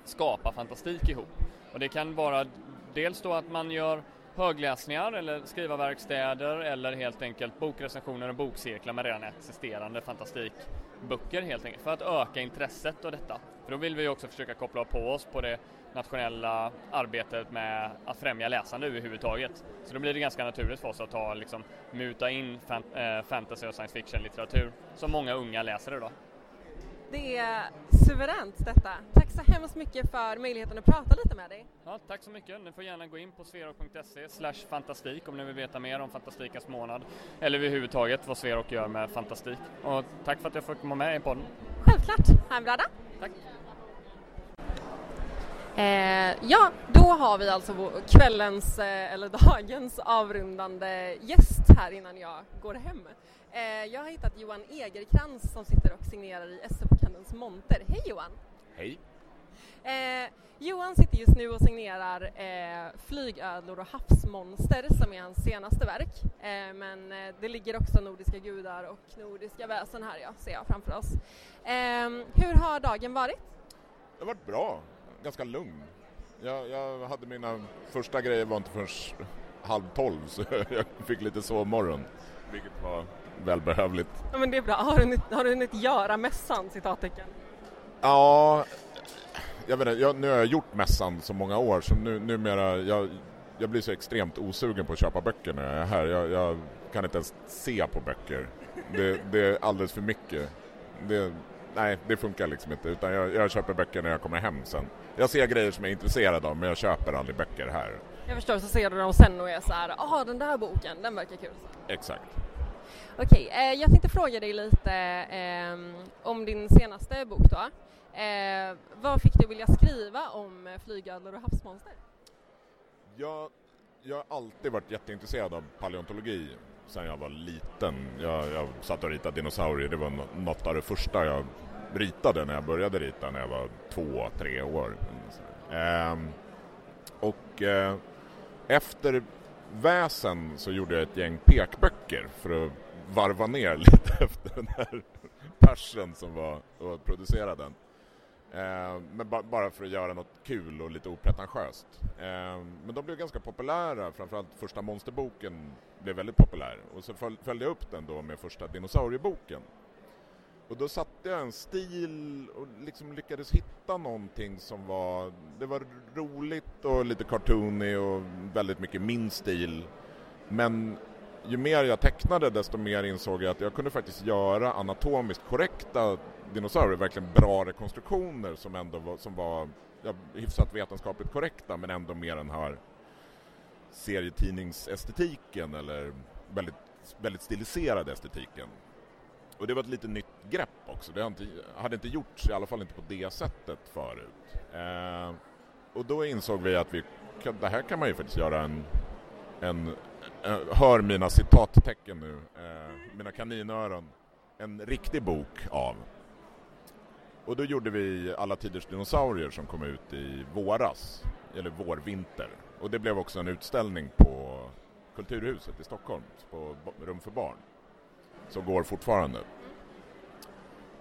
skapa fantastik ihop. Och det kan vara dels då att man gör högläsningar eller skrivarverkstäder eller helt enkelt bokrecensioner och bokcirklar med redan existerande fantastikböcker helt enkelt för att öka intresset av detta. För då vill vi också försöka koppla på oss på det nationella arbetet med att främja läsande överhuvudtaget. Så då blir det ganska naturligt för oss att ta, liksom, muta in fan, äh, fantasy och science fiction-litteratur som många unga läser idag. Det är suveränt detta. Tack så hemskt mycket för möjligheten att prata lite med dig. Ja, tack så mycket. Ni får gärna gå in på sverok.se slash fantastik om ni vill veta mer om fantastikens månad eller överhuvudtaget vad Sverok gör med fantastik. Och tack för att jag fick komma med i podden. Självklart. Ha en bra dag. Tack. Eh, ja, då har vi alltså kvällens, eh, eller [LAUGHS] dagens avrundande gäst här innan jag går hem. Eh, jag har hittat Johan Egerkrans som sitter och signerar i SE-bokhandelns monter. Hej Johan! Hej! Eh, Johan sitter just nu och signerar eh, Flygödlor och havsmonster som är hans senaste verk. Men det ligger också Nordiska gudar och Nordiska väsen här, ja, ser jag framför oss. Hur har dagen varit? Det har varit bra, ganska lugn. Jag, jag hade mina första grejer var inte förrän halv tolv så [LAUGHS] jag fick lite sovmorgon, vilket var välbehövligt. Ja, men det är bra. Har du, har du hunnit göra mässan? Citattecken. Ja, jag vet inte, jag, nu har jag gjort mässan så många år så nu, numera, jag, jag blir så extremt osugen på att köpa böcker när jag är här. Jag, jag kan inte ens se på böcker. Det, det är alldeles för mycket. Det, nej, det funkar liksom inte utan jag, jag, köper böcker när jag kommer hem sen. Jag ser grejer som jag är intresserad av men jag köper aldrig böcker här. Jag förstår, så ser du dem sen och är så här, ah den där boken, den verkar kul. Exakt. Okej, eh, jag tänkte fråga dig lite eh, om din senaste bok då. Eh, vad fick dig vilja skriva om flygödlor och havsmonster? Jag, jag har alltid varit jätteintresserad av paleontologi sen jag var liten. Jag, jag satt och ritade dinosaurier, det var något av det första jag ritade när jag började rita när jag var två, tre år. Eh, och eh, efter väsen så gjorde jag ett gäng pekböcker för att varva ner [LAUGHS] lite efter den här persen som var att producera den. Eh, men ba bara för att göra något kul och lite opretentiöst. Eh, men de blev ganska populära, framförallt första monsterboken blev väldigt populär. Och så föl följde jag upp den då med första dinosaurieboken. Och då satte jag en stil och liksom lyckades hitta någonting som var, det var roligt och lite cartoony och väldigt mycket min stil. Men ju mer jag tecknade desto mer insåg jag att jag kunde faktiskt göra anatomiskt korrekta dinosaurier, verkligen bra rekonstruktioner som ändå var, som var ja, hyfsat vetenskapligt korrekta men ändå mer den här serietidningsestetiken eller väldigt, väldigt stiliserade estetiken. Och det var ett lite nytt grepp också. Det hade inte, hade inte gjorts, i alla fall inte på det sättet förut. Eh, och då insåg vi att vi, det här kan man ju faktiskt göra en, en eh, hör mina citattecken nu, eh, mina kaninöron, en riktig bok av. Och då gjorde vi Alla tiders dinosaurier som kom ut i våras, eller vårvinter. Och det blev också en utställning på Kulturhuset i Stockholm, på Rum för barn. Som går fortfarande.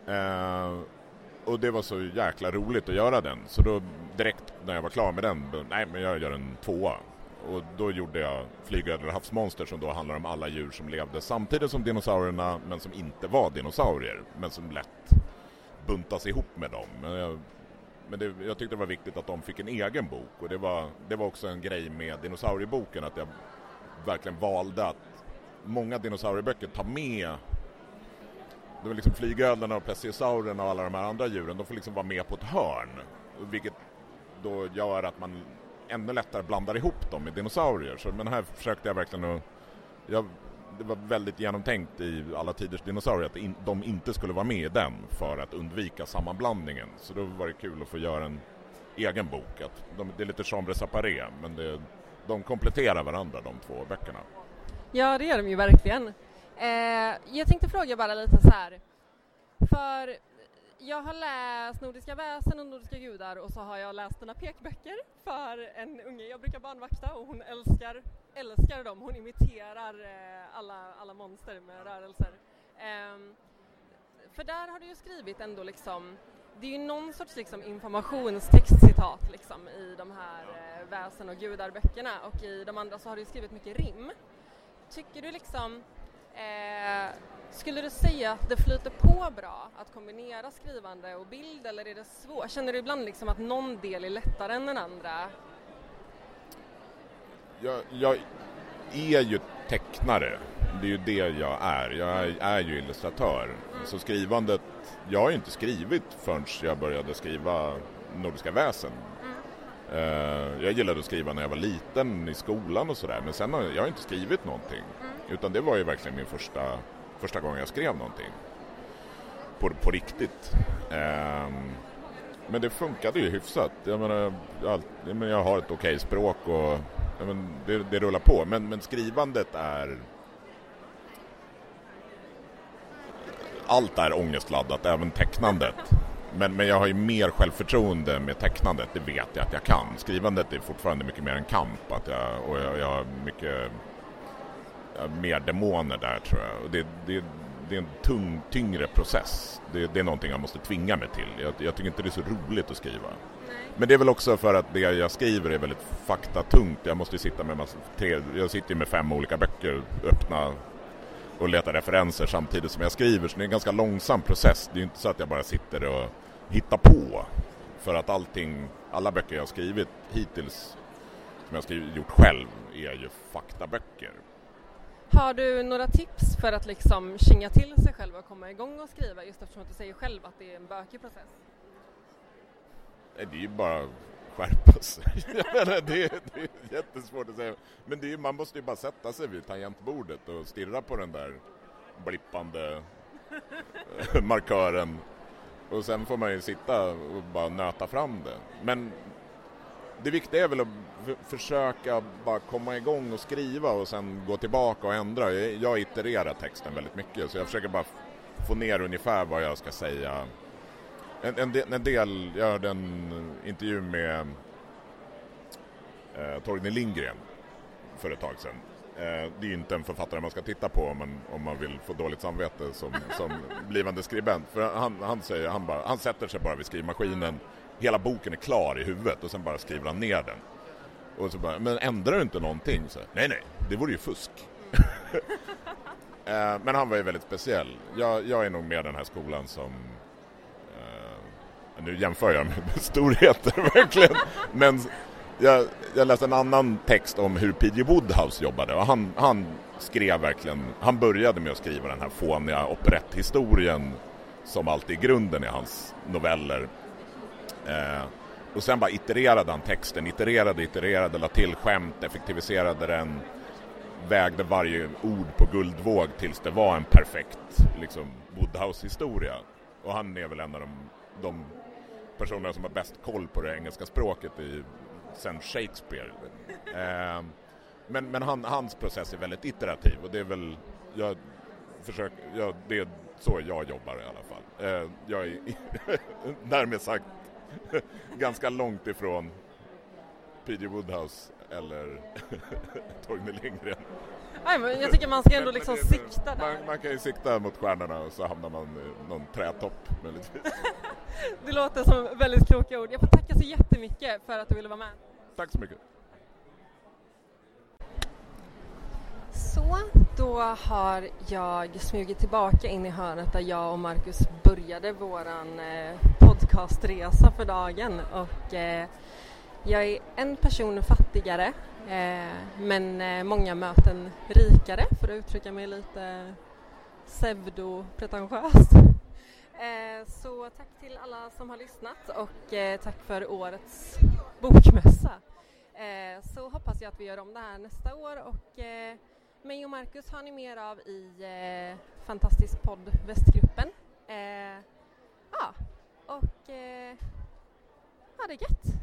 Eh, och det var så jäkla roligt att göra den. Så då direkt när jag var klar med den, då, nej men jag gör en tvåa. Och då gjorde jag Flygödlor havsmonster som då handlar om alla djur som levde samtidigt som dinosaurierna men som inte var dinosaurier. Men som lätt buntas ihop med dem. Men, jag, det, jag tyckte det var viktigt att de fick en egen bok och det var, det var också en grej med dinosaurieboken att jag verkligen valde att många dinosaurieböcker tar med det var liksom flygödlorna och plesiosaurerna och alla de här andra djuren, de får liksom vara med på ett hörn. Vilket då gör att man ännu lättare blandar ihop dem med dinosaurier. Så, men här försökte jag verkligen att... Jag, det var väldigt genomtänkt i alla tiders dinosaurier att in, de inte skulle vara med i den för att undvika sammanblandningen. Så då var det kul att få göra en egen bok. Att de, det är lite chambre separé, men det, de kompletterar varandra de två böckerna. Ja, det gör de ju verkligen. Eh, jag tänkte fråga bara lite så här. För jag har läst Nordiska väsen och Nordiska gudar och så har jag läst dina pekböcker för en unge jag brukar barnvakta och hon älskar, älskar dem. Hon imiterar eh, alla, alla monster med rörelser. Eh, för där har du ju skrivit ändå liksom det är ju någon sorts liksom informationstextcitat liksom i de här eh, väsen och gudarböckerna och i de andra så har du skrivit mycket rim. Tycker du liksom Eh, skulle du säga att det flyter på bra att kombinera skrivande och bild eller är det svårt? Känner du ibland liksom att någon del är lättare än den andra? Jag, jag är ju tecknare, det är ju det jag är. Jag är ju illustratör. Så skrivandet, jag har ju inte skrivit förrän jag började skriva Nordiska väsen. Uh, jag gillade att skriva när jag var liten i skolan och sådär men sen har jag inte skrivit någonting. Utan det var ju verkligen min första, första gång jag skrev någonting. På, på riktigt. Ehm, men det funkade ju hyfsat. Jag menar, jag, jag har ett okej okay språk och men, det, det, rullar på. Men, men skrivandet är... Allt är ångestladdat, även tecknandet. Men, men jag har ju mer självförtroende med tecknandet, det vet jag att jag kan. Skrivandet är fortfarande mycket mer en kamp att jag, och jag, jag har mycket mer demoner där tror jag. Det, det, det är en tung, tyngre process. Det, det, är någonting jag måste tvinga mig till. Jag, jag tycker inte det är så roligt att skriva. Men det är väl också för att det jag skriver är väldigt faktatungt. Jag måste sitta med massa, tre, jag sitter med fem olika böcker öppna och letar referenser samtidigt som jag skriver. Så det är en ganska långsam process. Det är ju inte så att jag bara sitter och hittar på. För att allting, alla böcker jag har skrivit hittills som jag har gjort själv är ju faktaböcker. Har du några tips för att liksom kinga till sig själv och komma igång och skriva just eftersom du säger själv att det är en bökig process? Det är ju bara skärpa sig. [LAUGHS] Jag menar, det, är, det är jättesvårt att säga. Men det är, man måste ju bara sätta sig vid tangentbordet och stirra på den där blippande eh, markören. Och sen får man ju sitta och bara nöta fram det. Men det viktiga är väl att försöka bara komma igång och skriva och sen gå tillbaka och ändra. Jag itererar texten väldigt mycket så jag försöker bara få ner ungefär vad jag ska säga. En, en, del, en del, jag hörde en intervju med eh, Torgny Lindgren för ett tag sedan Eh, det är ju inte en författare man ska titta på om man, om man vill få dåligt samvete som, som [LAUGHS] blivande skribent. För han, han, säger, han, bara, han sätter sig bara vid skrivmaskinen, hela boken är klar i huvudet och sen bara skriver han ner den. Och så bara, men ändrar du inte någonting? Så, nej, nej, det vore ju fusk. [LAUGHS] [LAUGHS] Eh, men han var ju väldigt speciell. Jag, jag är nog med den här skolan som nu jämför jag med [LAUGHS] storheter verkligen. Men jag, jag läste en annan text om hur P.J. Woodhouse jobbade och han, han skrev verkligen, han började med att skriva den här fåniga operetthistorien som alltid är grunden i hans noveller. Eh, och sen bara itererade han texten, itererade, itererade, la till skämt, effektiviserade den, vägde varje ord på guldvåg tills det var en perfekt liksom, Woodhouse-historia. Och han är väl en av de, de personerna som har bäst koll på det engelska språket i, sen Shakespeare. Eh, men men han, hans process är väldigt iterativ och det är väl, jag försöker, jag, det är så jag jobbar i alla fall. Eh, jag är [LAUGHS] därmed sagt [LAUGHS] ganska långt ifrån P.G. Woodhouse eller [LAUGHS] Torgny Lindgren. Nej, men jag tycker man ska ändå liksom sikta där. Man, man, kan ju sikta mot stjärnorna och så hamnar man i någon trätopp möjligtvis. [LAUGHS] det låter som väldigt kloka ord. Jag får tacka så jättemycket för att du ville vara med. Tack så mycket. Så, då har jag smugit tillbaka in i hörnet där jag och Marcus började våran eh, podcastresa för dagen och eh, jag är en person fattigare Eh, men eh, många möten rikare för att uttrycka mig lite pseudopretentiöst. Eh, så tack till alla som har lyssnat och tack för årets bokmässa. Så hoppas jag att vi gör om det här nästa år och mig och Marcus har ni mer av i Fantastisk podd Västgruppen. Ja, och ha det gött!